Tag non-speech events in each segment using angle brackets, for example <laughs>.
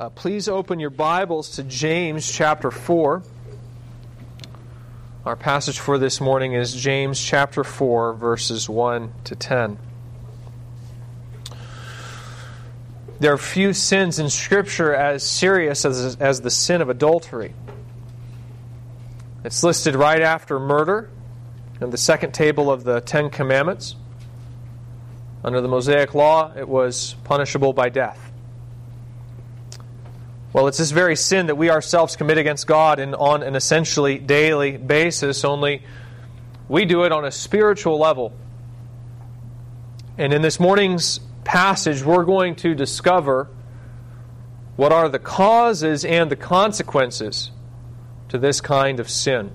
Uh, please open your Bibles to James chapter 4. Our passage for this morning is James chapter 4, verses 1 to 10. There are few sins in Scripture as serious as, as the sin of adultery. It's listed right after murder in the second table of the Ten Commandments. Under the Mosaic Law, it was punishable by death. Well, it's this very sin that we ourselves commit against God and on an essentially daily basis, only we do it on a spiritual level. And in this morning's passage, we're going to discover what are the causes and the consequences to this kind of sin.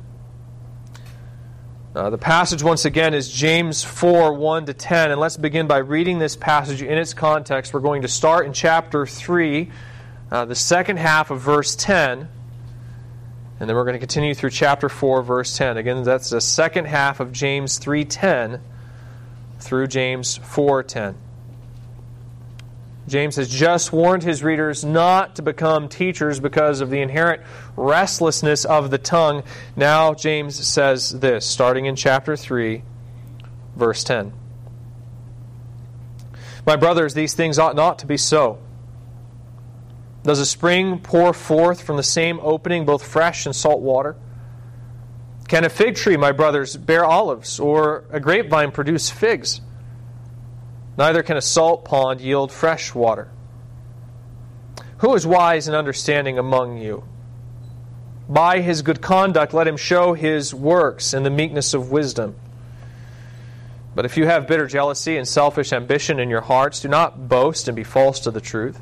Uh, the passage, once again, is James 4 1 to 10. And let's begin by reading this passage in its context. We're going to start in chapter 3 uh, the second half of verse 10, and then we're going to continue through chapter 4, verse 10. Again, that's the second half of James 3.10 through James 4.10. James has just warned his readers not to become teachers because of the inherent restlessness of the tongue. Now, James says this, starting in chapter 3, verse 10. My brothers, these things ought not to be so. Does a spring pour forth from the same opening both fresh and salt water? Can a fig tree, my brothers, bear olives, or a grapevine produce figs? Neither can a salt pond yield fresh water. Who is wise and understanding among you? By his good conduct, let him show his works in the meekness of wisdom. But if you have bitter jealousy and selfish ambition in your hearts, do not boast and be false to the truth.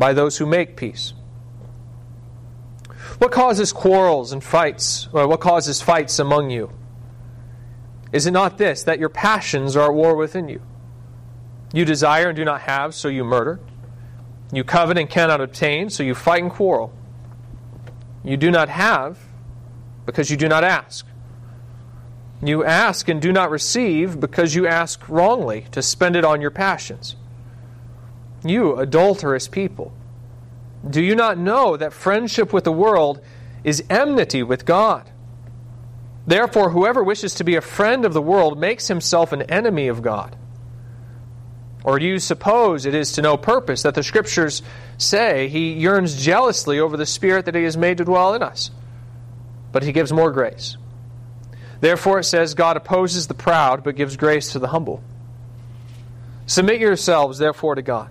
by those who make peace. What causes quarrels and fights, or what causes fights among you? Is it not this, that your passions are at war within you? You desire and do not have, so you murder. You covet and cannot obtain, so you fight and quarrel. You do not have, because you do not ask. You ask and do not receive, because you ask wrongly to spend it on your passions. You adulterous people, do you not know that friendship with the world is enmity with God? Therefore, whoever wishes to be a friend of the world makes himself an enemy of God. Or do you suppose it is to no purpose that the Scriptures say he yearns jealously over the Spirit that he has made to dwell in us? But he gives more grace. Therefore, it says, God opposes the proud, but gives grace to the humble. Submit yourselves, therefore, to God.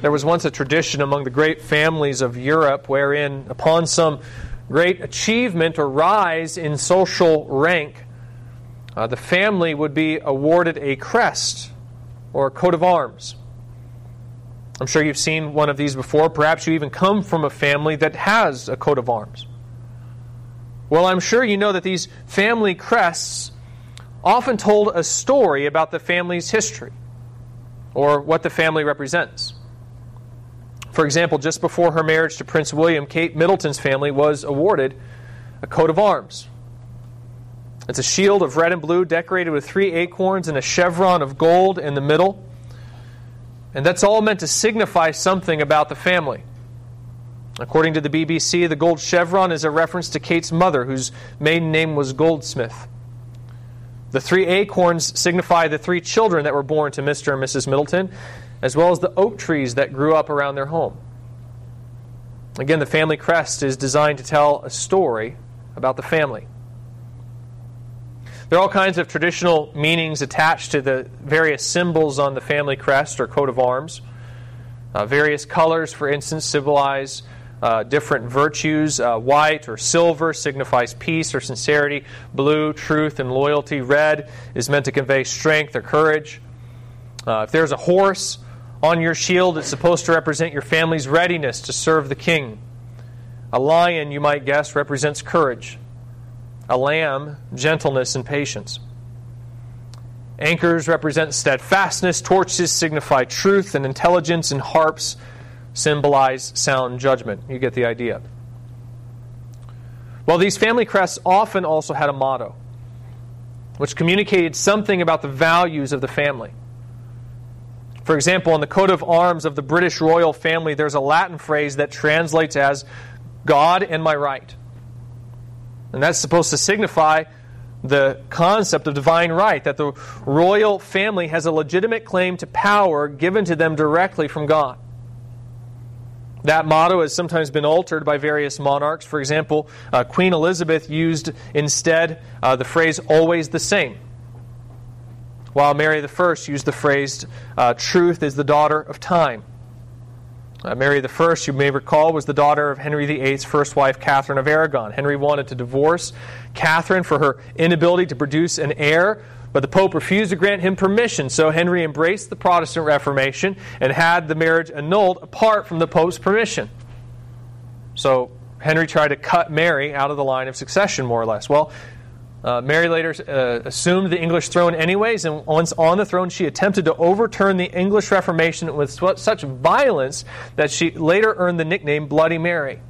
There was once a tradition among the great families of Europe wherein, upon some great achievement or rise in social rank, uh, the family would be awarded a crest or a coat of arms. I'm sure you've seen one of these before. Perhaps you even come from a family that has a coat of arms. Well, I'm sure you know that these family crests often told a story about the family's history or what the family represents. For example, just before her marriage to Prince William, Kate Middleton's family was awarded a coat of arms. It's a shield of red and blue decorated with three acorns and a chevron of gold in the middle. And that's all meant to signify something about the family. According to the BBC, the gold chevron is a reference to Kate's mother, whose maiden name was Goldsmith. The three acorns signify the three children that were born to Mr. and Mrs. Middleton, as well as the oak trees that grew up around their home. Again, the family crest is designed to tell a story about the family. There are all kinds of traditional meanings attached to the various symbols on the family crest or coat of arms. Uh, various colors, for instance, symbolize uh, different virtues. Uh, white or silver signifies peace or sincerity. Blue, truth and loyalty. Red is meant to convey strength or courage. Uh, if there's a horse on your shield, it's supposed to represent your family's readiness to serve the king. A lion, you might guess, represents courage a lamb, gentleness and patience. Anchors represent steadfastness, torches signify truth and intelligence, and harps symbolize sound judgment. You get the idea. Well, these family crests often also had a motto, which communicated something about the values of the family. For example, on the coat of arms of the British royal family, there's a Latin phrase that translates as God and my right. And that's supposed to signify the concept of divine right, that the royal family has a legitimate claim to power given to them directly from God. That motto has sometimes been altered by various monarchs. For example, uh, Queen Elizabeth used instead uh, the phrase always the same, while Mary I used the phrase uh, truth is the daughter of time. Uh, Mary I, you may recall, was the daughter of Henry VIII's first wife, Catherine of Aragon. Henry wanted to divorce Catherine for her inability to produce an heir, but the Pope refused to grant him permission. So Henry embraced the Protestant Reformation and had the marriage annulled apart from the Pope's permission. So Henry tried to cut Mary out of the line of succession, more or less. Well, uh, Mary later uh, assumed the English throne anyways, and once on the throne, she attempted to overturn the English Reformation with such violence that she later earned the nickname Bloody Mary.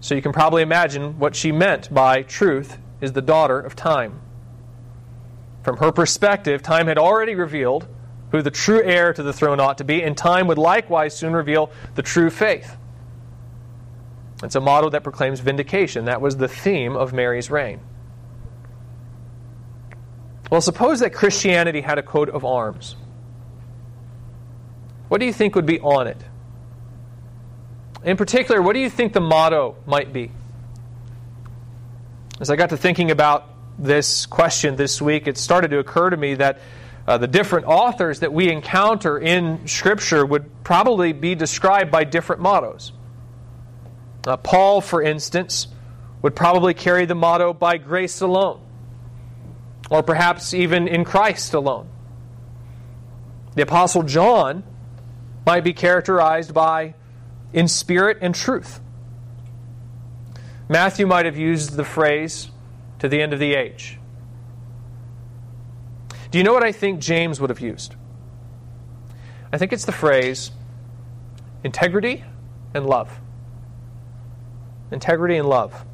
So you can probably imagine what she meant by truth is the daughter of time. From her perspective, time had already revealed who the true heir to the throne ought to be, and time would likewise soon reveal the true faith. It's a motto that proclaims vindication. That was the theme of Mary's reign. Well, suppose that Christianity had a coat of arms. What do you think would be on it? In particular, what do you think the motto might be? As I got to thinking about this question this week, it started to occur to me that uh, the different authors that we encounter in Scripture would probably be described by different mottos. Uh, Paul, for instance, would probably carry the motto, by grace alone or perhaps even in Christ alone. The Apostle John might be characterized by in spirit and truth. Matthew might have used the phrase to the end of the age. Do you know what I think James would have used? I think it's the phrase integrity and love. Integrity and love.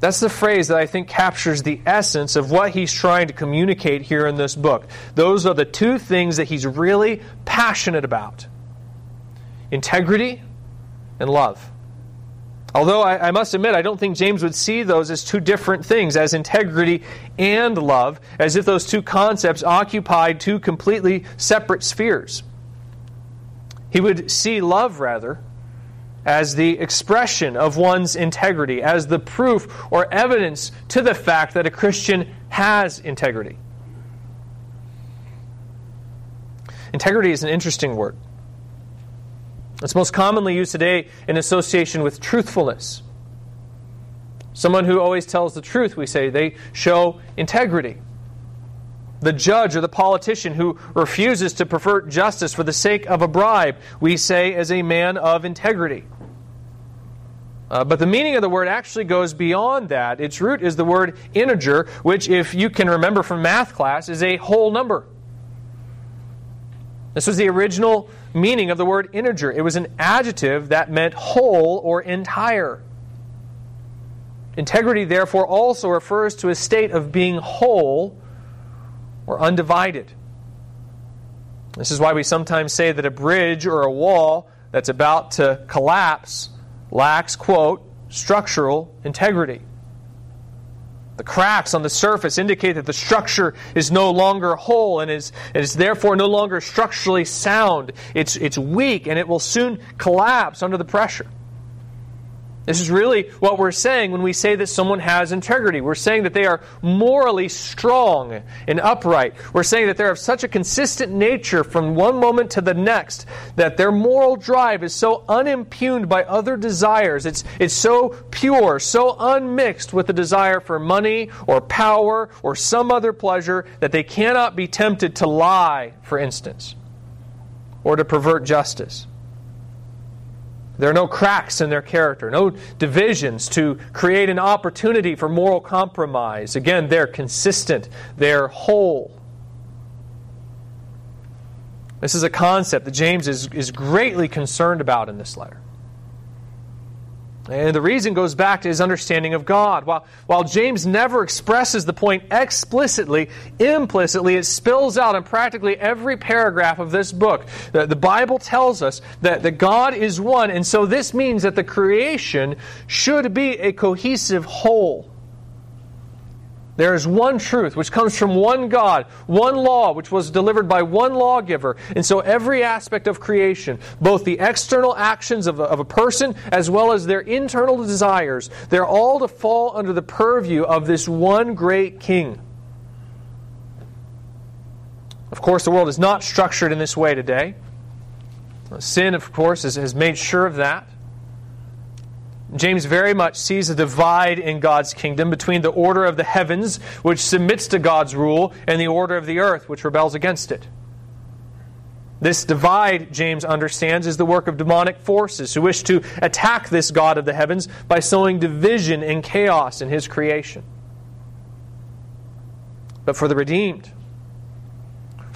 That's the phrase that I think captures the essence of what he's trying to communicate here in this book. Those are the two things that he's really passionate about integrity and love. Although I, I, must admit, I don't think James would see those as two different things, as integrity and love, as if those two concepts occupied two completely separate spheres. He would see love, rather, as the expression of one's integrity, as the proof or evidence to the fact that a Christian has integrity. Integrity is an interesting word. It's most commonly used today in association with truthfulness. Someone who always tells the truth, we say, they show integrity. The judge or the politician who refuses to pervert justice for the sake of a bribe, we say, is a man of integrity. Uh, but the meaning of the word actually goes beyond that. Its root is the word integer, which, if you can remember from math class, is a whole number. This was the original meaning of the word integer. It was an adjective that meant whole or entire. Integrity, therefore, also refers to a state of being whole or undivided. This is why we sometimes say that a bridge or a wall that's about to collapse lacks, quote, structural integrity. The cracks on the surface indicate that the structure is no longer whole and is, and is therefore no longer structurally sound. It's, it's weak and it will soon collapse under the pressure. This is really what we're saying when we say that someone has integrity. We're saying that they are morally strong and upright. We're saying that they're of such a consistent nature from one moment to the next that their moral drive is so unimpugned by other desires. It's, it's so pure, so unmixed with the desire for money or power or some other pleasure that they cannot be tempted to lie, for instance, or to pervert justice. There are no cracks in their character, no divisions to create an opportunity for moral compromise. Again, they're consistent, they're whole. This is a concept that James is, is greatly concerned about in this letter. And the reason goes back to his understanding of God. While, while James never expresses the point explicitly, implicitly, it spills out in practically every paragraph of this book. The, the Bible tells us that, that God is one, and so this means that the creation should be a cohesive whole. There is one truth which comes from one God, one law which was delivered by one lawgiver. And so every aspect of creation, both the external actions of a, of a, person as well as their internal desires, they're all to fall under the purview of this one great king. Of course, the world is not structured in this way today. Sin, of course, has, has made sure of that. James very much sees a divide in God's kingdom between the order of the heavens, which submits to God's rule, and the order of the earth, which rebels against it. This divide, James understands, is the work of demonic forces who wish to attack this God of the heavens by sowing division and chaos in his creation. But for the redeemed,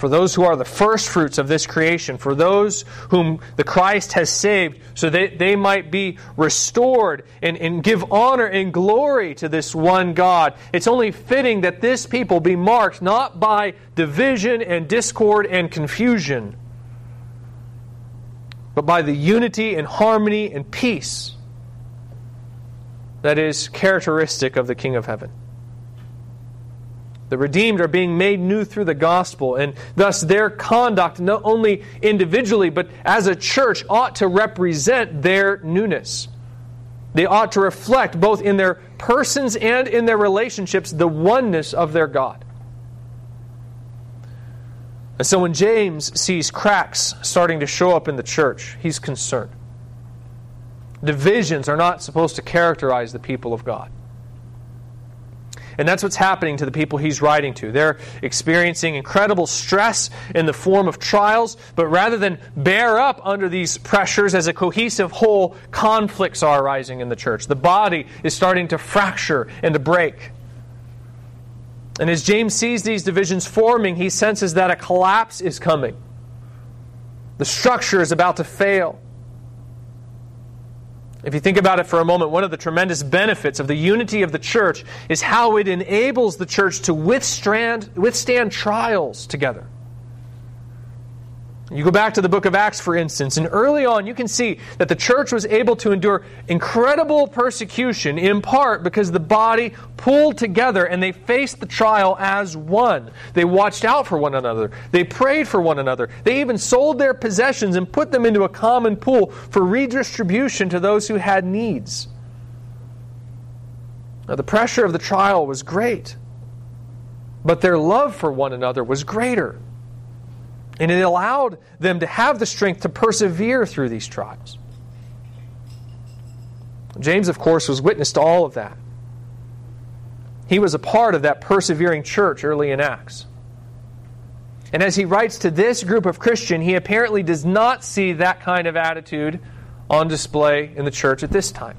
for those who are the first fruits of this creation, for those whom the Christ has saved, so that they might be restored and, and give honor and glory to this one God. It's only fitting that this people be marked not by division and discord and confusion, but by the unity and harmony and peace that is characteristic of the King of Heaven. The redeemed are being made new through the gospel, and thus their conduct, not only individually, but as a church, ought to represent their newness. They ought to reflect, both in their persons and in their relationships, the oneness of their God. And so when James sees cracks starting to show up in the church, he's concerned. Divisions are not supposed to characterize the people of God. And that's what's happening to the people he's writing to. They're experiencing incredible stress in the form of trials, but rather than bear up under these pressures as a cohesive whole, conflicts are arising in the church. The body is starting to fracture and to break. And as James sees these divisions forming, he senses that a collapse is coming. The structure is about to fail. If you think about it for a moment, one of the tremendous benefits of the unity of the church is how it enables the church to withstand, withstand trials together. You go back to the book of Acts, for instance, and early on you can see that the church was able to endure incredible persecution in part because the body pulled together and they faced the trial as one. They watched out for one another, they prayed for one another, they even sold their possessions and put them into a common pool for redistribution to those who had needs. Now, the pressure of the trial was great, but their love for one another was greater. And it allowed them to have the strength to persevere through these trials. James, of course, was witness to all of that. He was a part of that persevering church early in Acts. And as he writes to this group of Christian, he apparently does not see that kind of attitude on display in the church at this time.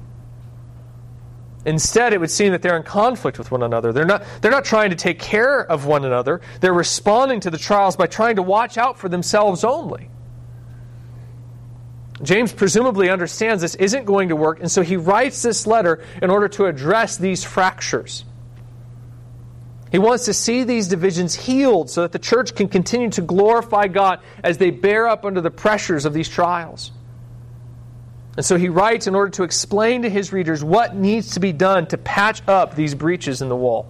Instead, it would seem that they're in conflict with one another. They're not, they're not trying to take care of one another. They're responding to the trials by trying to watch out for themselves only. James presumably understands this isn't going to work, and so he writes this letter in order to address these fractures. He wants to see these divisions healed so that the church can continue to glorify God as they bear up under the pressures of these trials. And so he writes in order to explain to his readers what needs to be done to patch up these breaches in the wall.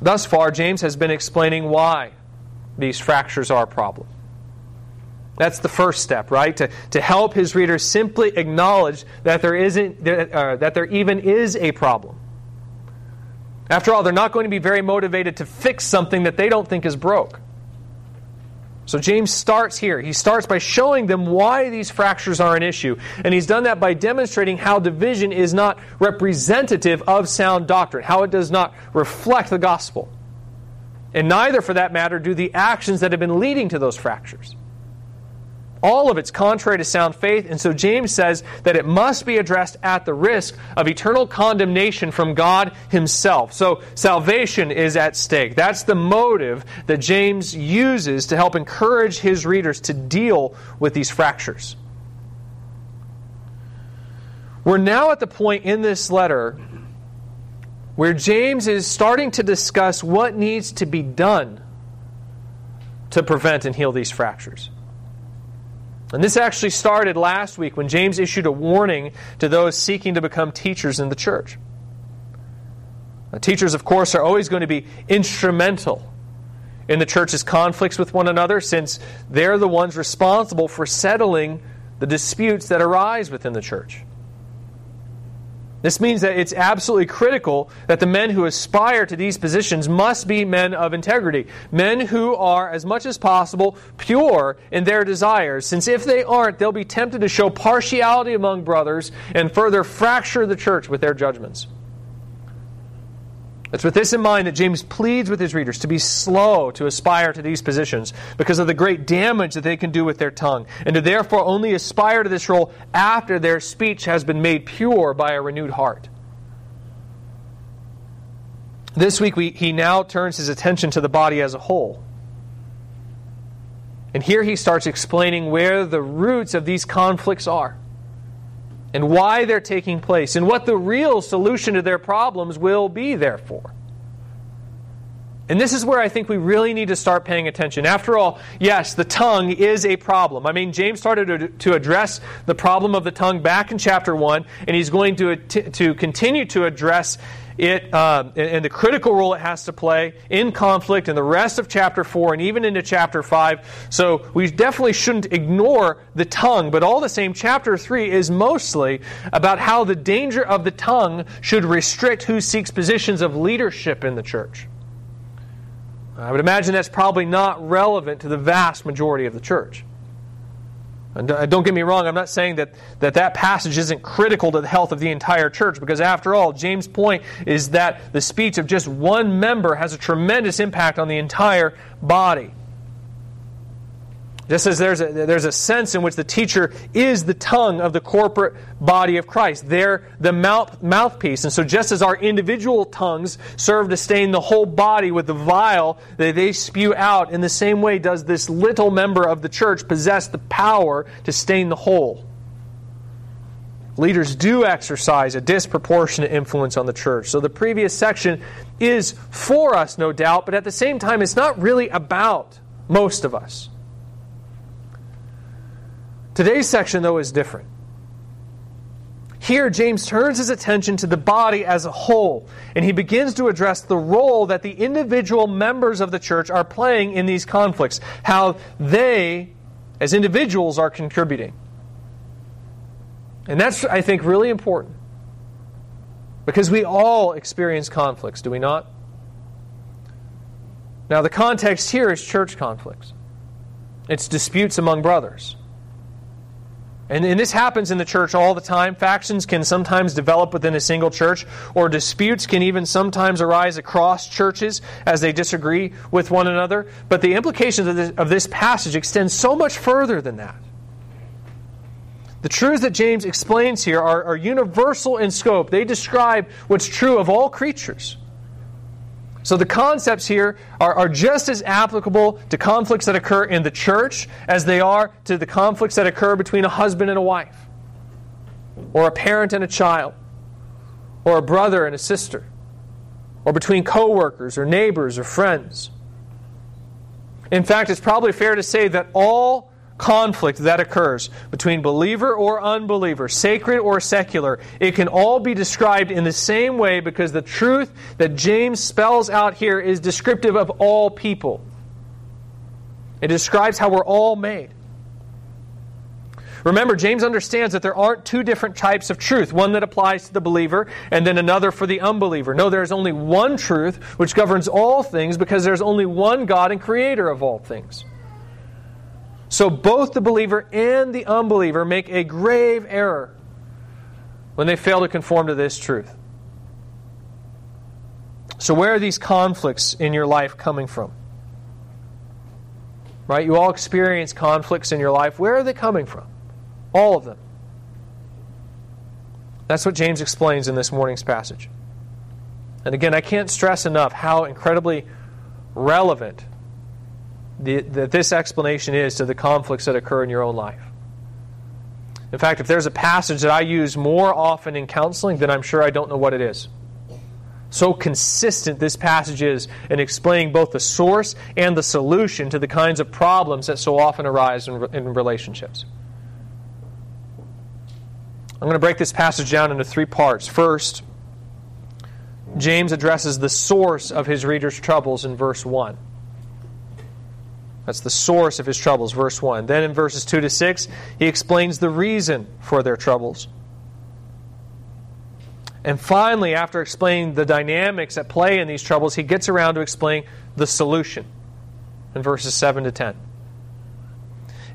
Thus far, James has been explaining why these fractures are a problem. That's the first step, right? To, to help his readers simply acknowledge that there, isn't, uh, that there even is a problem. After all, they're not going to be very motivated to fix something that they don't think is broke. So James starts here. He starts by showing them why these fractures are an issue. And he's done that by demonstrating how division is not representative of sound doctrine, how it does not reflect the gospel. And neither, for that matter, do the actions that have been leading to those fractures. All of it's contrary to sound faith, and so James says that it must be addressed at the risk of eternal condemnation from God Himself. So salvation is at stake. That's the motive that James uses to help encourage his readers to deal with these fractures. We're now at the point in this letter where James is starting to discuss what needs to be done to prevent and heal these fractures. And this actually started last week when James issued a warning to those seeking to become teachers in the church. Now, teachers, of course, are always going to be instrumental in the church's conflicts with one another since they're the ones responsible for settling the disputes that arise within the church. This means that it's absolutely critical that the men who aspire to these positions must be men of integrity, men who are, as much as possible, pure in their desires, since if they aren't, they'll be tempted to show partiality among brothers and further fracture the church with their judgments. It's with this in mind that James pleads with his readers to be slow to aspire to these positions because of the great damage that they can do with their tongue, and to therefore only aspire to this role after their speech has been made pure by a renewed heart. This week, we, he now turns his attention to the body as a whole. And here he starts explaining where the roots of these conflicts are and why they're taking place and what the real solution to their problems will be, therefore. And this is where I think we really need to start paying attention. After all, yes, the tongue is a problem. I mean, James started to, address the problem of the tongue back in chapter 1, and he's going to, to continue to address it um, and the critical role it has to play in conflict in the rest of chapter 4 and even into chapter 5. So we definitely shouldn't ignore the tongue, but all the same, chapter 3 is mostly about how the danger of the tongue should restrict who seeks positions of leadership in the church. I would imagine that's probably not relevant to the vast majority of the church. Uh, don't get me wrong, I'm not saying that, that that passage isn't critical to the health of the entire church, because after all, James' point is that the speech of just one member has a tremendous impact on the entire body. Just as there's a, there's a sense in which the teacher is the tongue of the corporate body of Christ. They're the mouth, mouthpiece. And so, just as our individual tongues serve to stain the whole body with the vile that they spew out, in the same way does this little member of the church possess the power to stain the whole. Leaders do exercise a disproportionate influence on the church. So, the previous section is for us, no doubt, but at the same time, it's not really about most of us. Today's section, though, is different. Here, James turns his attention to the body as a whole, and he begins to address the role that the individual members of the church are playing in these conflicts, how they, as individuals, are contributing. And that's, I think, really important. Because we all experience conflicts, do we not? Now, the context here is church conflicts, it's disputes among brothers. And, and, this happens in the church all the time. Factions can sometimes develop within a single church, or disputes can even sometimes arise across churches as they disagree with one another. But the implications of this, of this passage extend so much further than that. The truths that James explains here are, are universal in scope, they describe what's true of all creatures. So the concepts here are, are just as applicable to conflicts that occur in the church as they are to the conflicts that occur between a husband and a wife, or a parent and a child, or a brother and a sister, or between coworkers or neighbors or friends. In fact, it's probably fair to say that all conflict that occurs between believer or unbeliever, sacred or secular, it can all be described in the same way because the truth that James spells out here is descriptive of all people. It describes how we're all made. Remember, James understands that there aren't two different types of truth, one that applies to the believer and then another for the unbeliever. No, there is only one truth which governs all things because there's only one God and creator of all things. So both the believer and the unbeliever make a grave error when they fail to conform to this truth. So, where are these conflicts in your life coming from? Right? You all experience conflicts in your life. Where are they coming from? All of them. That's what James explains in this morning's passage. And again, I can't stress enough how incredibly relevant that this explanation is to the conflicts that occur in your own life. In fact, if there's a passage that I use more often in counseling, then I'm sure I don't know what it is. So consistent this passage is in explaining both the source and the solution to the kinds of problems that so often arise in, in relationships. I'm going to break this passage down into three parts. First, James addresses the source of his reader's troubles in verse 1. That's the source of his troubles, verse 1. Then in verses 2 to 6, he explains the reason for their troubles. And finally, after explaining the dynamics at play in these troubles, he gets around to explain the solution in verses 7 to 10.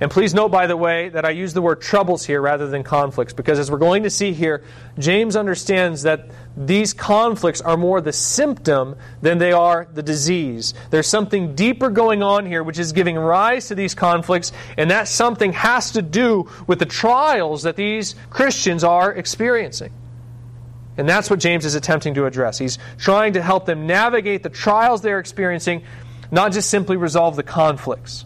And please note, by the way, that I use the word troubles here rather than conflicts, because as we're going to see here, James understands that these conflicts are more the symptom than they are the disease. There's something deeper going on here which is giving rise to these conflicts, and that something has to do with the trials that these Christians are experiencing. And that's what James is attempting to address. He's trying to help them navigate the trials they're experiencing, not just simply resolve the conflicts.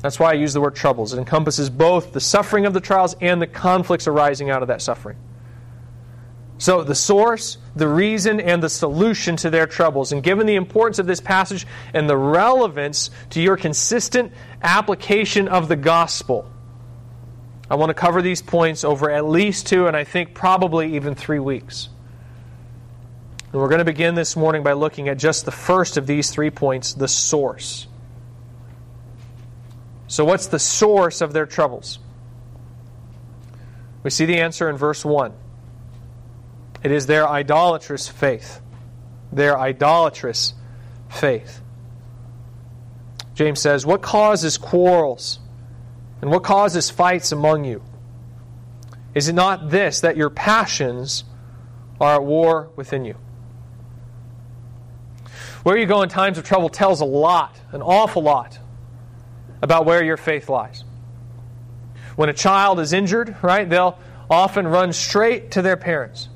That's why I use the word troubles. It encompasses both the suffering of the trials and the conflicts arising out of that suffering. So, the source, the reason, and the solution to their troubles. And given the importance of this passage and the relevance to your consistent application of the gospel, I want to cover these points over at least two, and I think probably even three weeks. And we're going to begin this morning by looking at just the first of these three points the source. So, what's the source of their troubles? We see the answer in verse 1. It is their idolatrous faith. Their idolatrous faith. James says, What causes quarrels? And what causes fights among you? Is it not this, that your passions are at war within you? Where you go in times of trouble tells a lot, an awful lot, about where your faith lies. When a child is injured, right, they'll often run straight to their parents.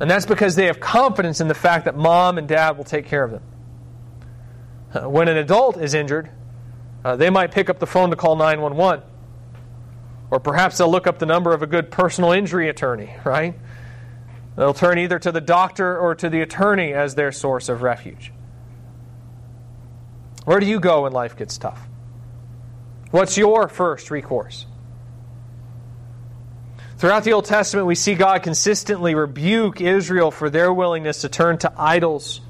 And that's because they have confidence in the fact that mom and dad will take care of them. When an adult is injured, uh, they might pick up the phone to call 911. Or perhaps they'll look up the number of a good personal injury attorney, right? They'll turn either to the doctor or to the attorney as their source of refuge. Where do you go when life gets tough? What's your first recourse? Throughout the Old Testament, we see God consistently rebuke Israel for their willingness to turn to idols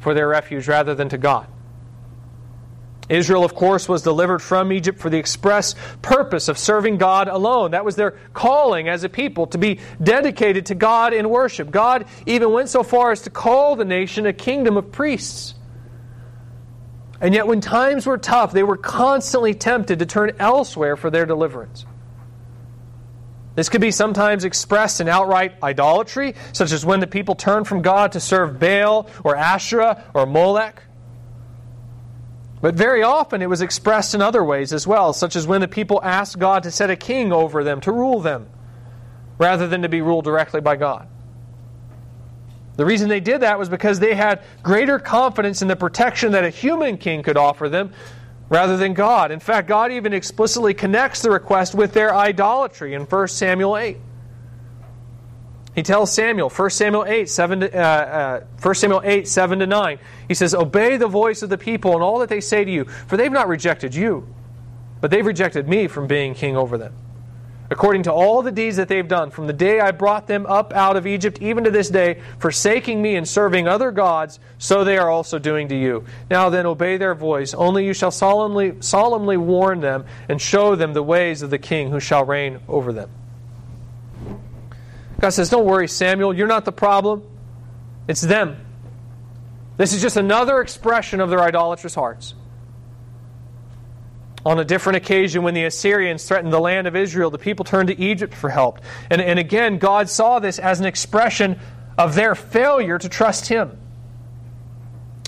for their refuge rather than to God. Israel, of course, was delivered from Egypt for the express purpose of serving God alone. That was their calling as a people to be dedicated to God in worship. God even went so far as to call the nation a kingdom of priests. And yet, when times were tough, they were constantly tempted to turn elsewhere for their deliverance. This could be sometimes expressed in outright idolatry, such as when the people turned from God to serve Baal or Asherah or Molech. But very often it was expressed in other ways as well, such as when the people asked God to set a king over them to rule them, rather than to be ruled directly by God. The reason they did that was because they had greater confidence in the protection that a human king could offer them rather than God. In fact, God even explicitly connects the request with their idolatry in 1 Samuel 8. He tells Samuel, 1 Samuel 8, 7 to, uh, uh, 1 Samuel 8, 7 to 9. He says, Obey the voice of the people and all that they say to you, for they've not rejected you, but they've rejected me from being king over them. According to all the deeds that they've done, from the day I brought them up out of Egypt, even to this day, forsaking me and serving other gods, so they are also doing to you. Now then, obey their voice. Only you shall solemnly, solemnly warn them and show them the ways of the king who shall reign over them. God says, Don't worry, Samuel, you're not the problem. It's them. This is just another expression of their idolatrous hearts. On a different occasion, when the Assyrians threatened the land of Israel, the people turned to Egypt for help. And, and again, God saw this as an expression of their failure to trust Him.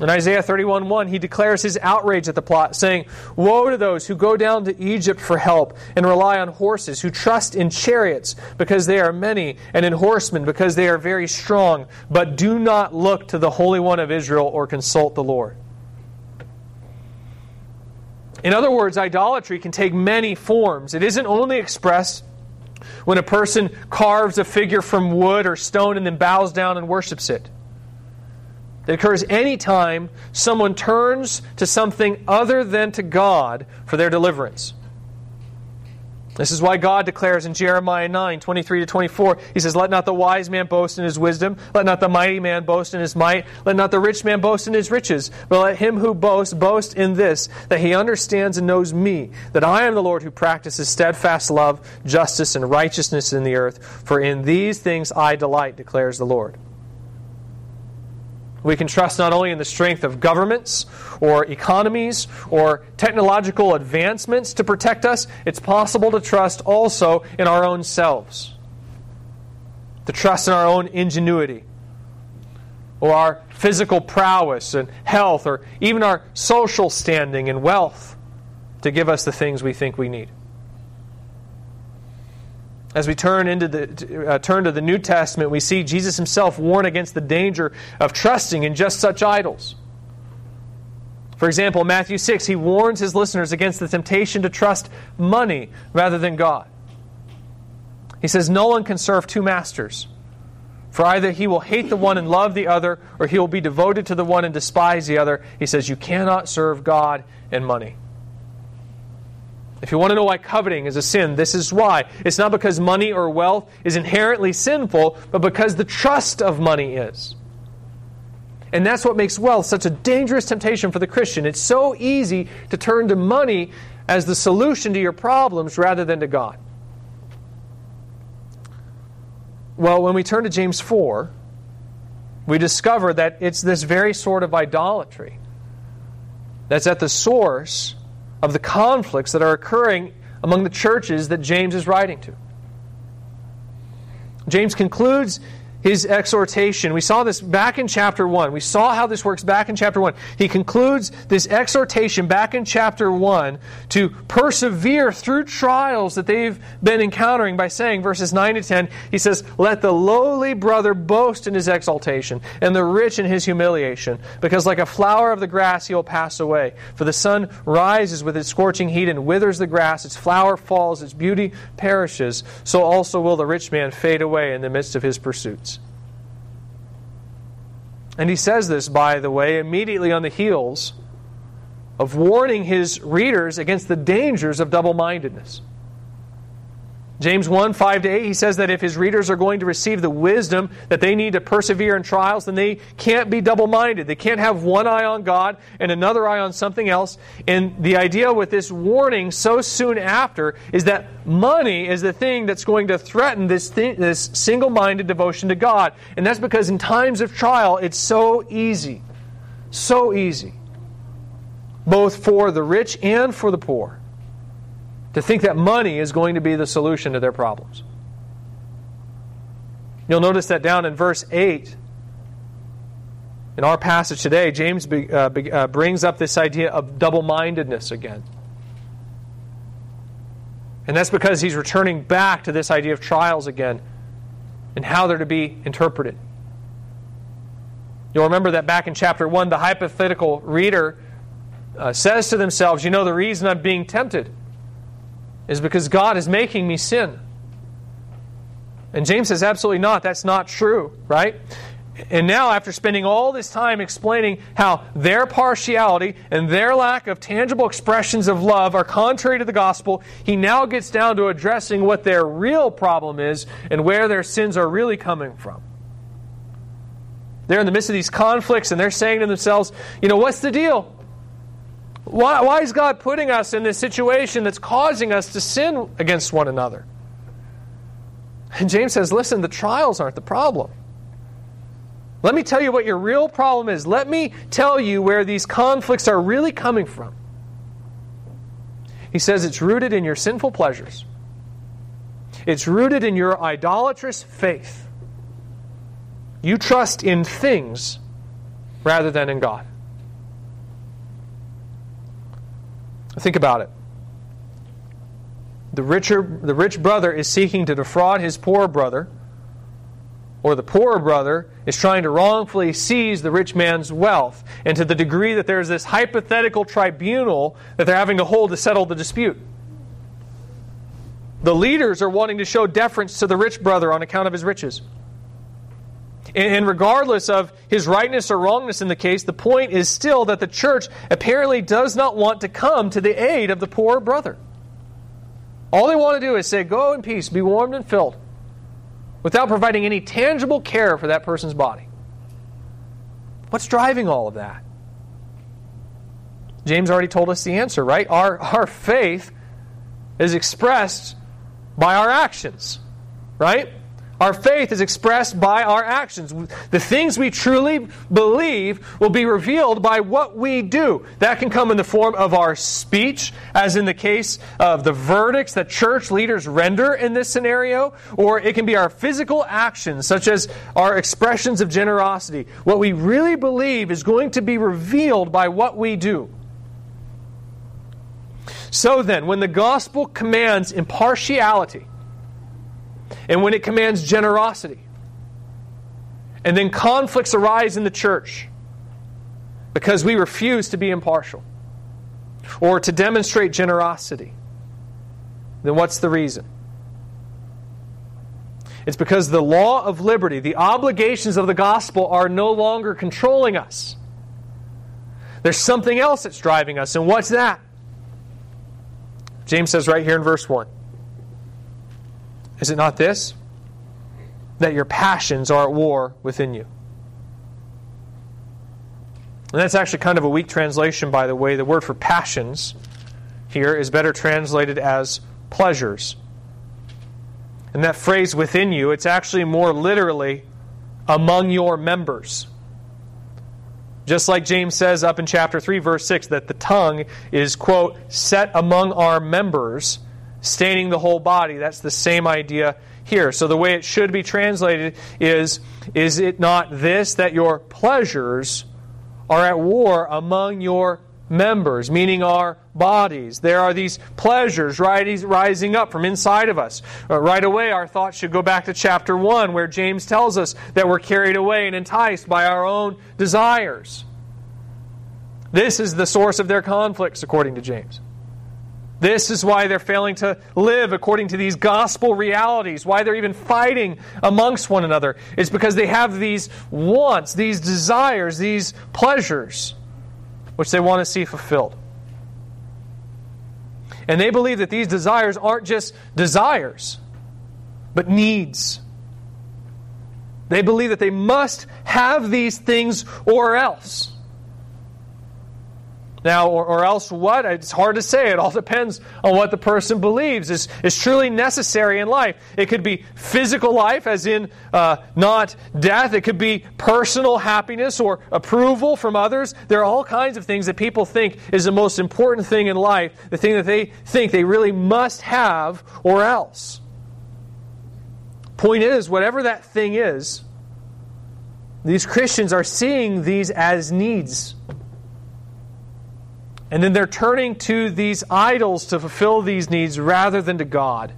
In Isaiah 31 1, he declares his outrage at the plot, saying, Woe to those who go down to Egypt for help and rely on horses, who trust in chariots because they are many, and in horsemen because they are very strong, but do not look to the Holy One of Israel or consult the Lord. In other words, idolatry can take many forms. It isn't only expressed when a person carves a figure from wood or stone and then bows down and worships it. It occurs anytime someone turns to something other than to God for their deliverance. This is why God declares in Jeremiah 9, 23 to 24, He says, Let not the wise man boast in his wisdom, let not the mighty man boast in his might, let not the rich man boast in his riches, but let him who boasts boast in this, that he understands and knows me, that I am the Lord who practices steadfast love, justice, and righteousness in the earth, for in these things I delight, declares the Lord. We can trust not only in the strength of governments or economies or technological advancements to protect us, it's possible to trust also in our own selves. To trust in our own ingenuity or our physical prowess and health or even our social standing and wealth to give us the things we think we need. As we turn into the uh, turn to the New Testament, we see Jesus himself warn against the danger of trusting in just such idols. For example, in Matthew 6, he warns his listeners against the temptation to trust money rather than God. He says, No one can serve two masters. For either he will hate the one and love the other, or he will be devoted to the one and despise the other. He says, You cannot serve God and money. If you want to know why coveting is a sin, this is why. It's not because money or wealth is inherently sinful, but because the trust of money is. And that's what makes wealth such a dangerous temptation for the Christian. It's so easy to turn to money as the solution to your problems rather than to God. Well, when we turn to James 4, we discover that it's this very sort of idolatry that's at the source of the conflicts that are occurring among the churches that James is writing to. James concludes his exhortation. We saw this back in chapter 1. We saw how this works back in chapter 1. He concludes this exhortation back in chapter 1 to persevere through trials that they've been encountering by saying, verses 9 to 10, he says, Let the lowly brother boast in his exaltation, and the rich in his humiliation, because like a flower of the grass he will pass away. For the sun rises with its scorching heat and withers the grass, its flower falls, its beauty perishes. So also will the rich man fade away in the midst of his pursuits. And he says this, by the way, immediately on the heels of warning his readers against the dangers of double mindedness. James 1 5 to 8, he says that if his readers are going to receive the wisdom that they need to persevere in trials, then they can't be double minded. They can't have one eye on God and another eye on something else. And the idea with this warning so soon after is that money is the thing that's going to threaten this, this single minded devotion to God. And that's because in times of trial, it's so easy. So easy. Both for the rich and for the poor to think that money is going to be the solution to their problems. You'll notice that down in verse 8, in our passage today, James be, uh, be, uh, brings up this idea of double mindedness again. And that's because he's returning back to this idea of trials again and how they're to be interpreted. You'll remember that back in chapter 1, the hypothetical reader uh, says to themselves, You know, the reason I'm being tempted is because God is making me sin. And James says, absolutely not. That's not true, right? And now, after spending all this time explaining how their partiality and their lack of tangible expressions of love are contrary to the gospel, he now gets down to addressing what their real problem is and where their sins are really coming from. They're in the midst of these conflicts and they're saying to themselves, you know, what's the deal? Why, why is God putting us in this situation that's causing us to sin against one another? And James says, listen, the trials aren't the problem. Let me tell you what your real problem is. Let me tell you where these conflicts are really coming from. He says it's rooted in your sinful pleasures, it's rooted in your idolatrous faith. You trust in things rather than in God. Think about it. The, richer, the rich brother is seeking to defraud his poor brother, or the poor brother is trying to wrongfully seize the rich man's wealth. And to the degree that there's this hypothetical tribunal that they're having to hold to settle the dispute. The leaders are wanting to show deference to the rich brother on account of his riches. And regardless of his rightness or wrongness in the case, the point is still that the church apparently does not want to come to the aid of the poor brother. All they want to do is say, Go in peace, be warmed and filled, without providing any tangible care for that person's body. What's driving all of that? James already told us the answer, right? Our, our faith is expressed by our actions, right? Our faith is expressed by our actions. The things we truly believe will be revealed by what we do. That can come in the form of our speech, as in the case of the verdicts that church leaders render in this scenario, or it can be our physical actions, such as our expressions of generosity. What we really believe is going to be revealed by what we do. So then, when the gospel commands impartiality, and when it commands generosity. And then conflicts arise in the church because we refuse to be impartial or to demonstrate generosity. Then what's the reason? It's because the law of liberty, the obligations of the gospel, are no longer controlling us. There's something else that's driving us, and what's that? James says right here in verse 1 is it not this? That your passions are at war within you. And that's actually kind of a weak translation, by the way. The word for passions here is better translated as pleasures. And that phrase within you, it's actually more literally among your members. Just like James says up in chapter 3, verse 6, that the tongue is, quote, set among our members staining the whole body. That's the same idea here. So the way it should be translated is Is it not this that your pleasures are at war among your members, meaning our bodies? There are these pleasures rising up from inside of us. Uh, right away, our thoughts should go back to chapter 1, where James tells us that we're carried away and enticed by our own desires. This is the source of their conflicts, according to James. This is why they're failing to live according to these gospel realities, why they're even fighting amongst one another. It's because they have these wants, these desires, these pleasures, which they want to see fulfilled. And they believe that these desires aren't just desires, but needs. They believe that they must have these things or else. Now, or, or, else what? It's hard to say. It all depends on what the person believes is, is truly necessary in life. It could be physical life, as in uh, not death. It could be personal happiness or approval from others. There are all kinds of things that people think is the most important thing in life, the thing that they think they really must have or else. Point is, whatever that thing is, these Christians are seeing these as needs and then they're turning to these idols to fulfill these needs rather than to God.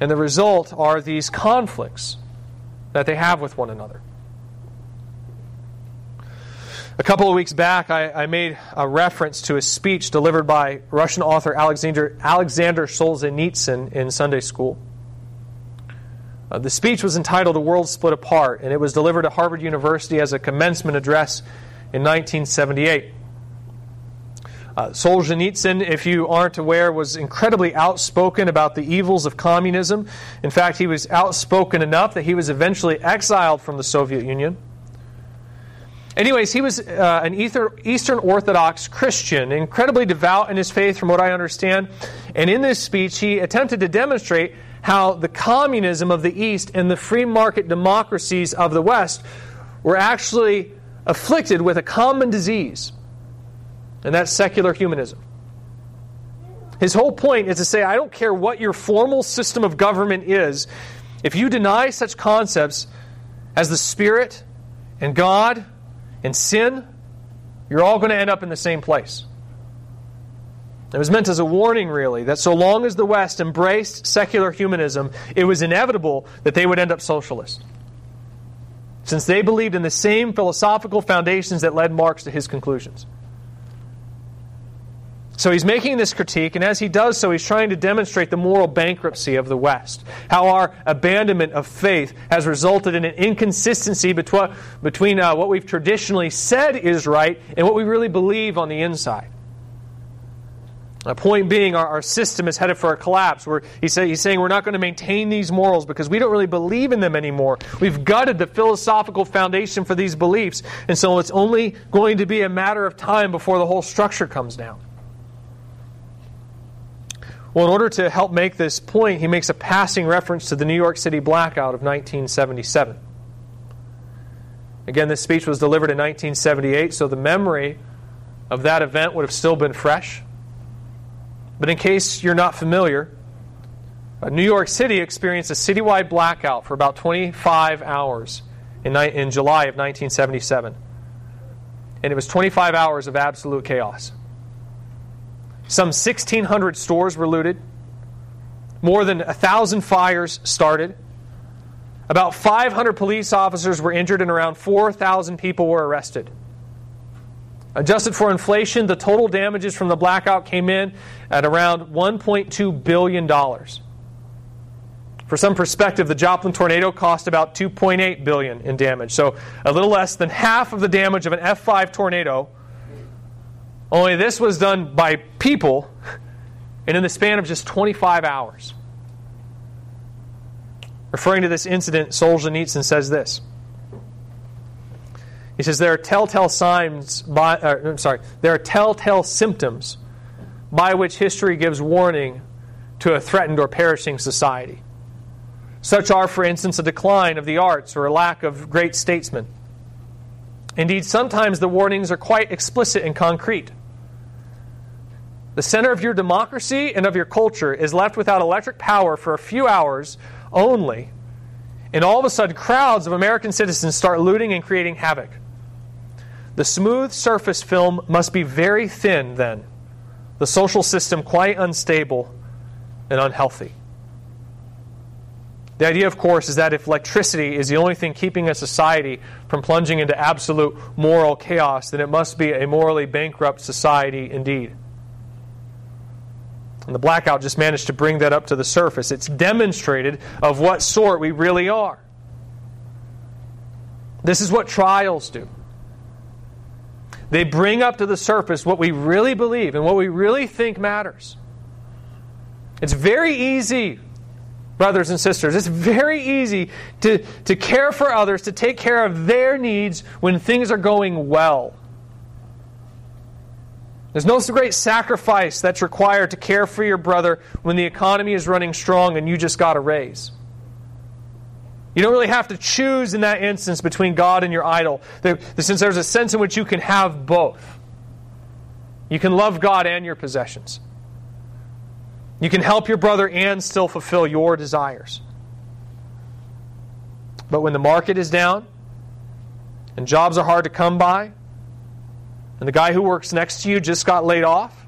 And the result are these conflicts that they have with one another. A couple of weeks back, I, I, made a reference to a speech delivered by Russian author Alexander, Alexander Solzhenitsyn in Sunday school. Uh, the speech was entitled A World Split Apart, and it was delivered at Harvard University as a commencement address in 1978. Uh, Solzhenitsyn, if you aren't aware, was incredibly outspoken about the evils of communism. In fact, he was outspoken enough that he was eventually exiled from the Soviet Union. Anyways, he was uh, an Eastern Orthodox Christian, incredibly devout in his faith, from what I understand. And in this speech, he attempted to demonstrate how the communism of the East and the free market democracies of the West were actually afflicted with a common disease, and that's secular humanism. His whole point is to say, I don't care what your formal system of government is, if you deny such concepts as the Spirit and God and sin, you're all going to end up in the same place. It was meant as a warning, really, that so long as the West embraced secular humanism, it was inevitable that they would end up socialist. Since they believed in the same philosophical foundations that led Marx to his conclusions. So he's making this critique, and as he does so, he's trying to demonstrate the moral bankruptcy of the West. How our abandonment of faith has resulted in an inconsistency between, uh, what we've traditionally said is right and what we really believe on the inside. The point being, our, our system is headed for a collapse. Where he's, say, he's saying we're not going to maintain these morals because we don't really believe in them anymore. We've gutted the philosophical foundation for these beliefs, and so it's only going to be a matter of time before the whole structure comes down. Well, in order to help make this point, he makes a passing reference to the New York City blackout of 1977. Again, this speech was delivered in 1978, so the memory of that event would have still been fresh. But in case you're not familiar, uh, New York City experienced a citywide blackout for about 25 hours in, in July of 1977. And it was 25 hours of absolute chaos. Some 1,600 stores were looted. More than 1,000 fires started. About 500 police officers were injured, and around 4,000 people were arrested. Adjusted for inflation, the total damages from the blackout came in at around $1.2 billion. For some perspective, the Joplin tornado cost about 2.8 billion in damage. So a little less than half of the damage of an F5 tornado. Only this was done by people and in the span of just 25 hours. Referring to this incident, Solzhenitsyn says this. He says there are telltale signs by, uh, I'm sorry, there are telltale symptoms by which history gives warning to a threatened or perishing society. Such are, for instance, a decline of the arts or a lack of great statesmen. Indeed, sometimes the warnings are quite explicit and concrete. The center of your democracy and of your culture is left without electric power for a few hours only, and all of a sudden, crowds of American citizens start looting and creating havoc. The smooth surface film must be very thin, then, the social system quite unstable and unhealthy. The idea, of course, is that if electricity is the only thing keeping a society from plunging into absolute moral chaos, then it must be a morally bankrupt society indeed. And the blackout just managed to bring that up to the surface. It's demonstrated of what sort we really are. This is what trials do. They bring up to the surface what we really believe and what we really think matters. It's very easy, brothers and sisters, it's very easy to, to care for others, to take care of their needs when things are going well. There's no great sacrifice that's required to care for your brother when the economy is running strong and you just got a raise. You don't really have to choose in that instance between God and your idol, since there's a sense in which you can have both. You can love God and your possessions. You can help your brother and still fulfill your desires. But when the market is down and jobs are hard to come by, and the guy who works next to you just got laid off,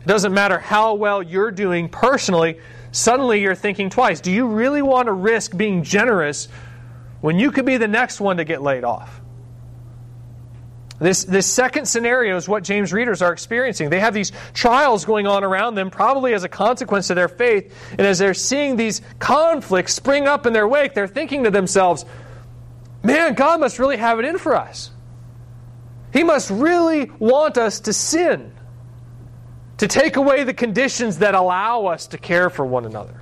it doesn't matter how well you're doing personally, suddenly you're thinking twice. Do you really want to risk being generous when you could be the next one to get laid off? This, this second scenario is what James readers are experiencing. They have these trials going on around them, probably as a consequence of their faith. And as they're seeing these conflicts spring up in their wake, they're thinking to themselves, man, God must really have it in for us. He must really want us to sin, to take away the conditions that allow us to care for one another.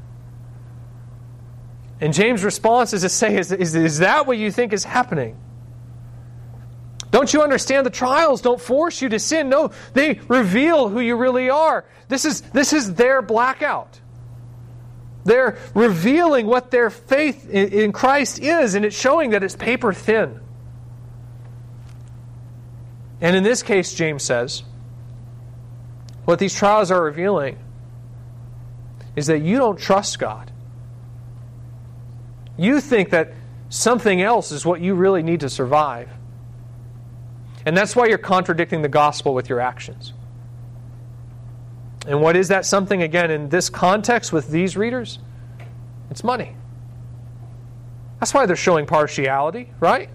And James' response is to say, is, is, is that what you think is happening? Don't you understand the trials don't force you to sin? No, they reveal who you really are. This is, this is their blackout. They're revealing what their faith in Christ is, and it's showing that it's paper thin. And in this case, James says, what these trials are revealing is that you don't trust God. You think that something else is what you really need to survive. And that's why you're contradicting the gospel with your actions. And what is that something, again, in this context with these readers? It's money. That's why they're showing partiality, right?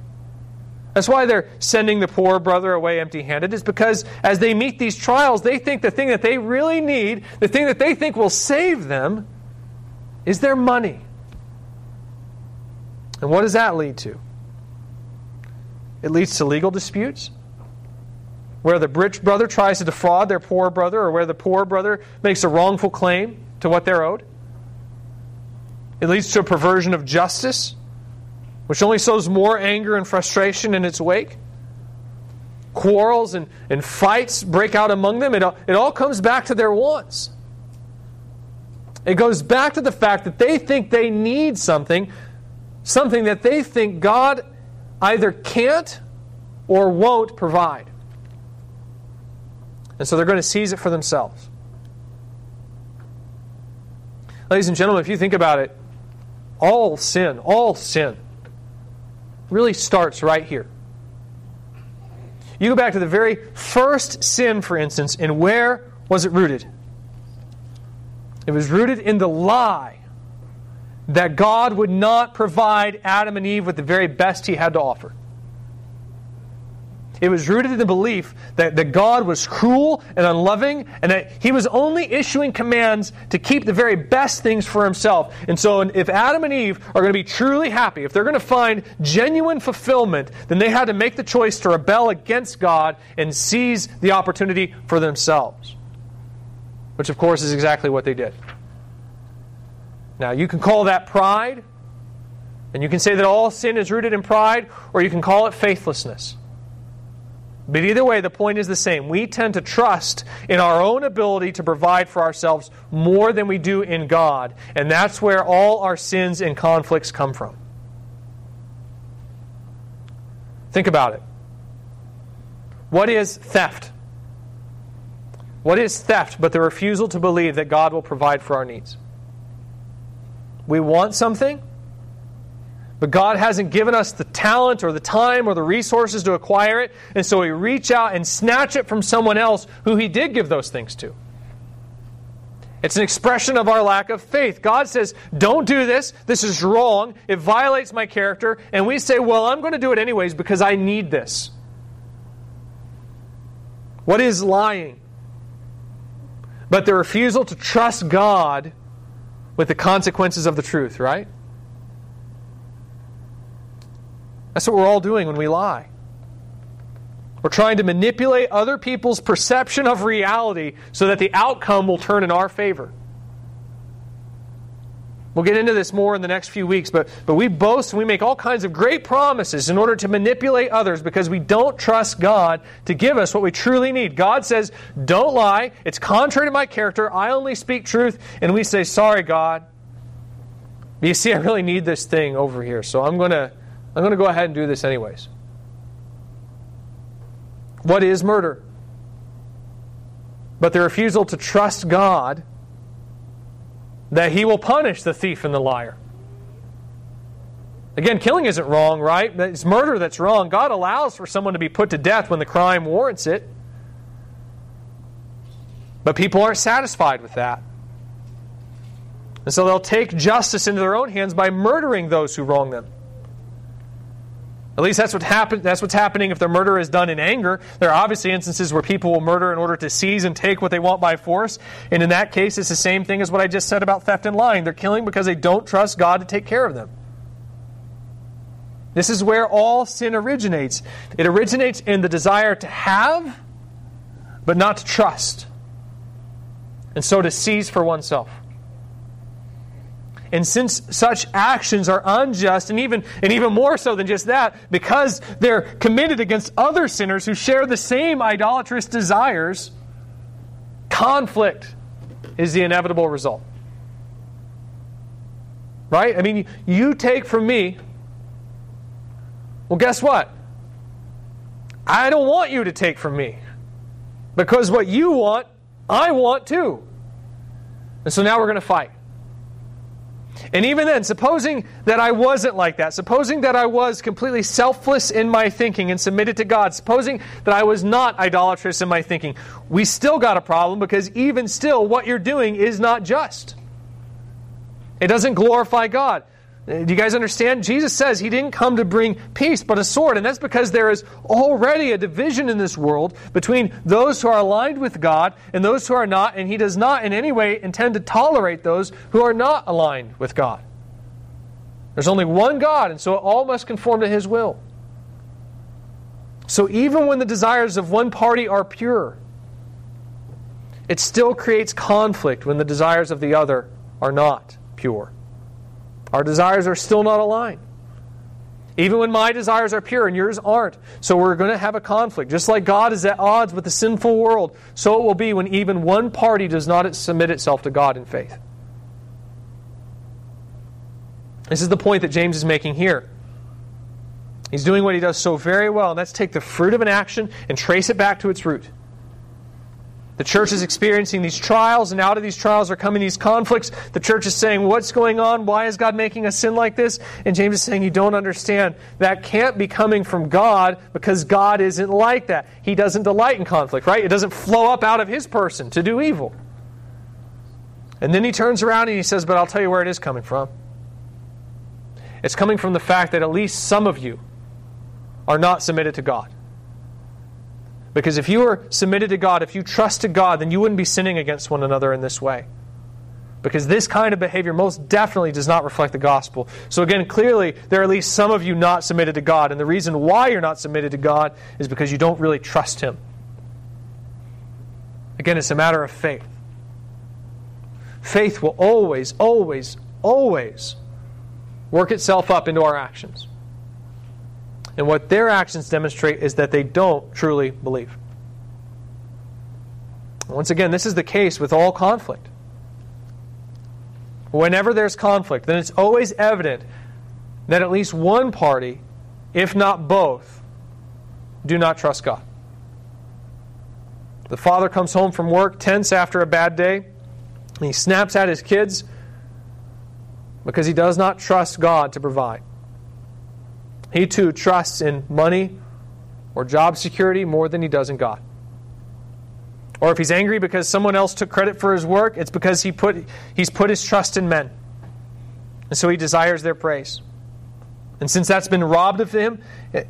That's why they're sending the poor brother away empty handed, is because as they meet these trials, they think the thing that they really need, the thing that they think will save them, is their money. And what does that lead to? It leads to legal disputes where the rich brother tries to defraud their poor brother, or where the poor brother makes a wrongful claim to what they're owed. It leads to a perversion of justice, which only sows more anger and frustration in its wake. Quarrels and, and fights break out among them. It all, it all comes back to their wants. It goes back to the fact that they think they need something, something that they think God either can't or won't provide. And so they're going to seize it for themselves. Ladies and gentlemen, if you think about it, all sin, all sin, really starts right here. You go back to the very first sin, for instance, and where was it rooted? It was rooted in the lie that God would not provide Adam and Eve with the very best he had to offer. It was rooted in the belief that, that God was cruel and unloving and that he was only issuing commands to keep the very best things for himself. And so, if Adam and Eve are going to be truly happy, if they're going to find genuine fulfillment, then they had to make the choice to rebel against God and seize the opportunity for themselves. Which, of course, is exactly what they did. Now, you can call that pride, and you can say that all sin is rooted in pride, or you can call it faithlessness. But either way, the point is the same. We tend to trust in our own ability to provide for ourselves more than we do in God. And that's where all our sins and conflicts come from. Think about it. What is theft? What is theft but the refusal to believe that God will provide for our needs? We want something, but God hasn't given us the talent or the time or the resources to acquire it, and so we reach out and snatch it from someone else who He did give those things to. It's an expression of our lack of faith. God says, Don't do this. This is wrong. It violates my character. And we say, Well, I'm going to do it anyways because I need this. What is lying? But the refusal to trust God with the consequences of the truth, right? That's what we're all doing when we lie. We're trying to manipulate other people's perception of reality so that the outcome will turn in our favor. We'll get into this more in the next few weeks, but, but we boast and we make all kinds of great promises in order to manipulate others because we don't trust God to give us what we truly need. God says, Don't lie. It's contrary to my character. I only speak truth. And we say, Sorry, God. You see, I really need this thing over here, so I'm going to I'm going to go ahead and do this anyways. What is murder? But the refusal to trust God that He will punish the thief and the liar. Again, killing isn't wrong, right? It's murder that's wrong. God allows for someone to be put to death when the crime warrants it. But people aren't satisfied with that. And so they'll take justice into their own hands by murdering those who wrong them. At least that's what happen, that's what's happening if the murder is done in anger. There are obviously instances where people will murder in order to seize and take what they want by force. And in that case, it's the same thing as what I just said about theft and lying. They're killing because they don't trust God to take care of them. This is where all sin originates. It originates in the desire to have, but not to trust. And so to seize for oneself. And since such actions are unjust, and even, and even more so than just that, because they're committed against other sinners who share the same idolatrous desires, conflict is the inevitable result. Right? I mean, you take from me. Well, guess what? I don't want you to take from me. Because what you want, I want too. And so now we're going to fight. And even then, supposing that I wasn't like that, supposing that I was completely selfless in my thinking and submitted to God, supposing that I was not idolatrous in my thinking, we still got a problem because even still, what you're doing is not just. It doesn't glorify God. Do you guys understand? Jesus says he didn't come to bring peace, but a sword. And that's because there is already a division in this world between those who are aligned with God and those who are not, and he does not in any way intend to tolerate those who are not aligned with God. There's only one God, and so all must conform to his will. So even when the desires of one party are pure, it still creates conflict when the desires of the other are not pure. Our desires are still not aligned. Even when my desires are pure and yours aren't. So we're going to have a conflict. Just like God is at odds with the sinful world, so it will be when even one party does not submit itself to God in faith. This is the point that James is making here. He's doing what he does so very well, and that's take the fruit of an action and trace it back to its root. The church is experiencing these trials, and out of these trials are coming these conflicts. The church is saying, What's going on? Why is God making a sin like this? And James is saying, You don't understand. That can't be coming from God because God isn't like that. He doesn't delight in conflict, right? It doesn't flow up out of his person to do evil. And then he turns around and he says, But I'll tell you where it is coming from. It's coming from the fact that at least some of you are not submitted to God. Because if you were submitted to God, if you trusted God, then you wouldn't be sinning against one another in this way. Because this kind of behavior most definitely does not reflect the gospel. So, again, clearly, there are at least some of you not submitted to God. And the reason why you're not submitted to God is because you don't really trust Him. Again, it's a matter of faith. Faith will always, always, always work itself up into our actions. And what their actions demonstrate is that they don't truly believe. Once again, this is the case with all conflict. Whenever there's conflict, then it's always evident that at least one party, if not both, do not trust God. The father comes home from work tense after a bad day, and he snaps at his kids because he does not trust God to provide. He too trusts in money or job security more than he does in God. Or if he's angry because someone else took credit for his work, it's because he put, he's put his trust in men. And so he desires their praise. And since that's been robbed of him,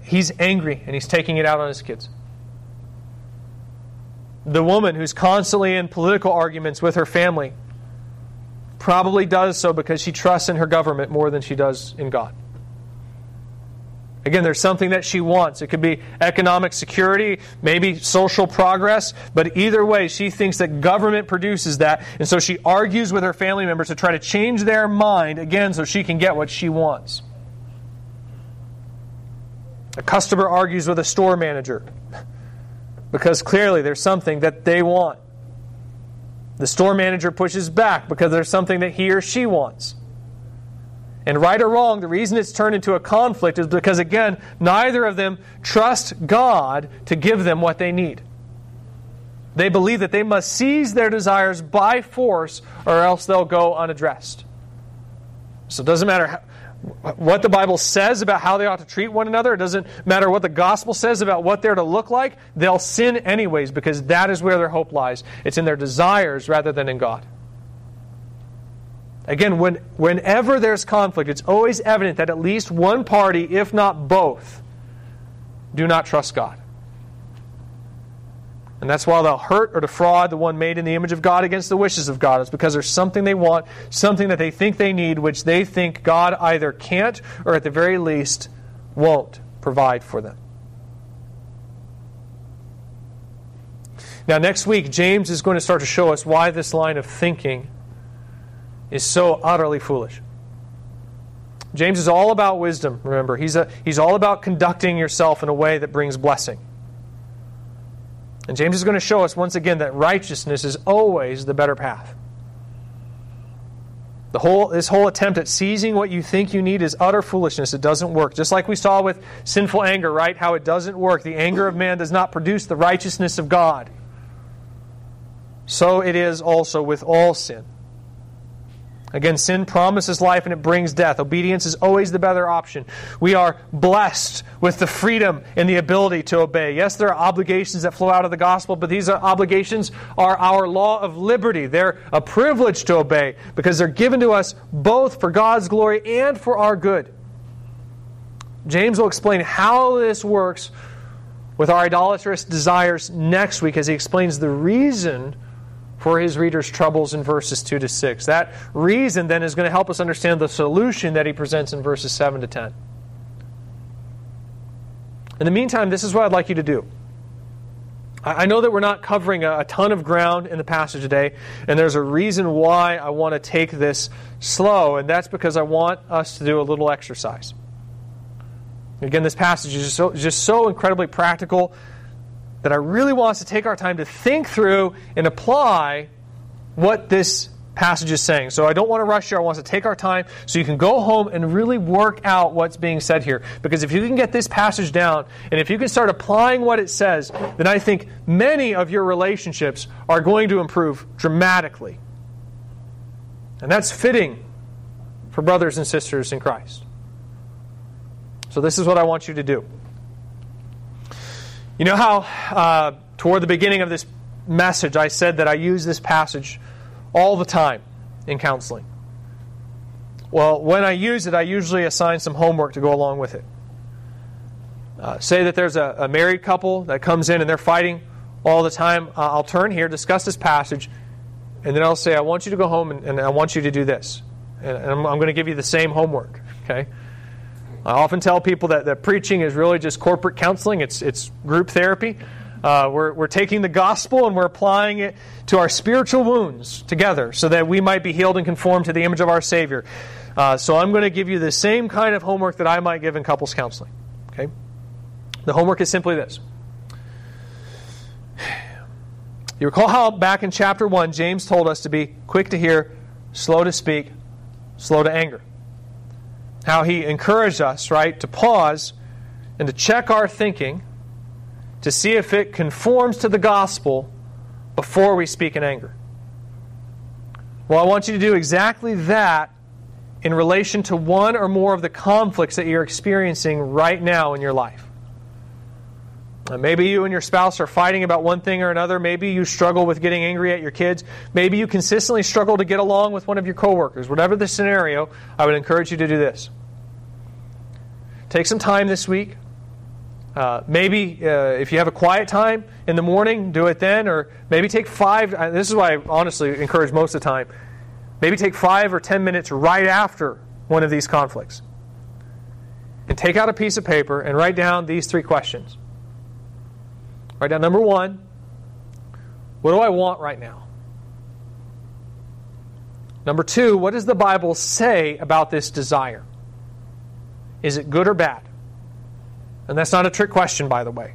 he's angry and he's taking it out on his kids. The woman who's constantly in political arguments with her family probably does so because she trusts in her government more than she does in God. Again, there's something that she wants. It could be economic security, maybe social progress, but either way, she thinks that government produces that, and so she argues with her family members to try to change their mind, again, so she can get what she wants. A customer argues with a store manager because clearly there's something that they want. The store manager pushes back because there's something that he or she wants. And right or wrong, the reason it's turned into a conflict is because, again, neither of them trust God to give them what they need. They believe that they must seize their desires by force or else they'll go unaddressed. So it doesn't matter what the Bible says about how they ought to treat one another, it doesn't matter what the gospel says about what they're to look like, they'll sin anyways because that is where their hope lies. It's in their desires rather than in God. Again, when, whenever there's conflict, it's always evident that at least one party, if not both, do not trust God. And that's why they'll hurt or defraud the one made in the image of God against the wishes of God. It's because there's something they want, something that they think they need, which they think God either can't or at the very least won't provide for them. Now, next week, James is going to start to show us why this line of thinking is so utterly foolish. James is all about wisdom, remember. He's, a, he's all about conducting yourself in a way that brings blessing. And James is going to show us once again that righteousness is always the better path. The whole, this whole attempt at seizing what you think you need is utter foolishness. It doesn't work. Just like we saw with sinful anger, right? How it doesn't work. The anger of man does not produce the righteousness of God. So it is also with all sin. Again, sin promises life and it brings death. Obedience is always the better option. We are blessed with the freedom and the ability to obey. Yes, there are obligations that flow out of the gospel, but these are obligations are our law of liberty. They're a privilege to obey because they're given to us both for God's glory and for our good. James will explain how this works with our idolatrous desires next week as he explains the reason for his readers' troubles in verses 2 to 6. That reason then is going to help us understand the solution that he presents in verses 7 to 10. In the meantime, this is what I'd like you to do. I know that we're not covering a ton of ground in the passage today, and there's a reason why I want to take this slow, and that's because I want us to do a little exercise. Again, this passage is just so, just so incredibly practical that I really want us to take our time to think through and apply what this passage is saying. So I don't want to rush here. I want us to take our time so you can go home and really work out what's being said here. Because if you can get this passage down and if you can start applying what it says, then I think many of your relationships are going to improve dramatically. And that's fitting for brothers and sisters in Christ. So this is what I want you to do. You know how, uh, toward the beginning of this message, I said that I use this passage all the time in counseling? Well, when I use it, I usually assign some homework to go along with it. Uh, say that there's a, a, married couple that comes in and they're fighting all the time. Uh, I'll turn here, discuss this passage, and then I'll say, I want you to go home and, and I want you to do this. And, and I'm, I'm going to give you the same homework. Okay? I often tell people that, that preaching is really just corporate counseling, it's, it's group therapy. Uh, we're, we're taking the gospel and we're applying it to our spiritual wounds together so that we might be healed and conformed to the image of our Savior. Uh, so I'm going to give you the same kind of homework that I might give in couples counseling. Okay? The homework is simply this. You recall how back in chapter 1, James told us to be quick to hear, slow to speak, slow to anger how he encouraged us, right, to pause and to check our thinking to see if it conforms to the gospel before we speak in anger. Well, I want you to do exactly that in relation to one or more of the conflicts that you're experiencing right now in your life. Maybe you and your spouse are fighting about one thing or another. Maybe you struggle with getting angry at your kids. Maybe you consistently struggle to get along with one of your coworkers. Whatever the scenario, I would encourage you to do this. Take some time this week. Uh, maybe uh, if you have a quiet time in the morning, do it then, or maybe take five. Uh, this is why I honestly encourage most of the time. Maybe take five or ten minutes right after one of these conflicts. And take out a piece of paper and write down these three questions. Write down number one what do I want right now? Number two, what does the Bible say about this desire? Is it good or bad? And that's not a trick question, by the way.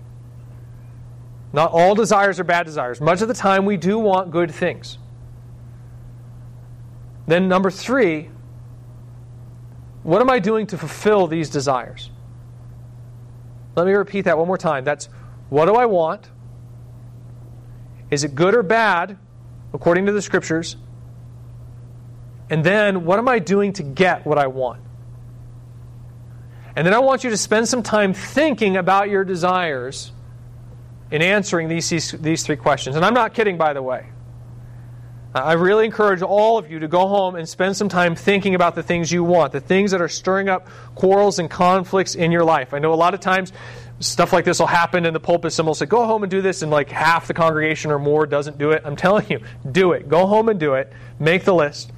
Not all desires are bad desires. Much of the time, we do want good things. Then, number three, what am I doing to fulfill these desires? Let me repeat that one more time. That's what do I want? Is it good or bad according to the scriptures? And then what am I doing to get what I want? And then I want you to spend some time thinking about your desires in answering these, these, these three questions. And I'm not kidding, by the way. I really encourage all of you to go home and spend some time thinking about the things you want, the things that are stirring up quarrels and conflicts in your life. I know a lot of times stuff like this will happen in the pulpit. Someone will say, Go home and do this, and like half the congregation or more doesn't do it. I'm <laughs> telling you, do it. Go home and do it. Make the list.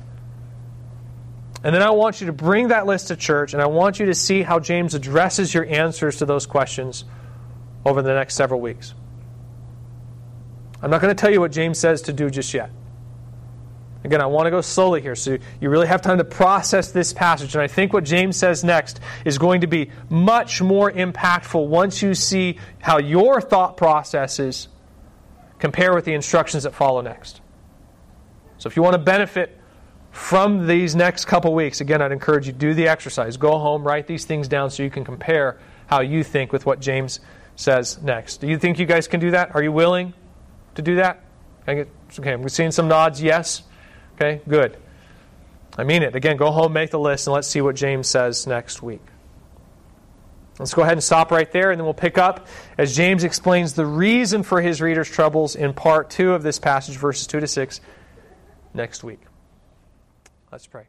And then I want you to bring that list to church, and I want you to see how James addresses your answers to those questions over the next several weeks. I'm not going to tell you what James says to do just yet. Again, I want to go slowly here, so you really have time to process this passage. And I think what James says next is going to be much more impactful once you see how your thought processes compare with the instructions that follow next. So if you want to benefit from these next couple weeks, again, I'd encourage you to do the exercise. Go home, write these things down so you can compare how you think with what James says next. Do you think you guys can do that? Are you willing to do that? Okay, we're seeing some nods. Yes. Okay, good. I mean it. Again, go home, make the list, and let's see what James says next week. Let's go ahead and stop right there, and then we'll pick up as James explains the reason for his readers' troubles in part two of this passage, verses 2 to 6, next week. Let's pray.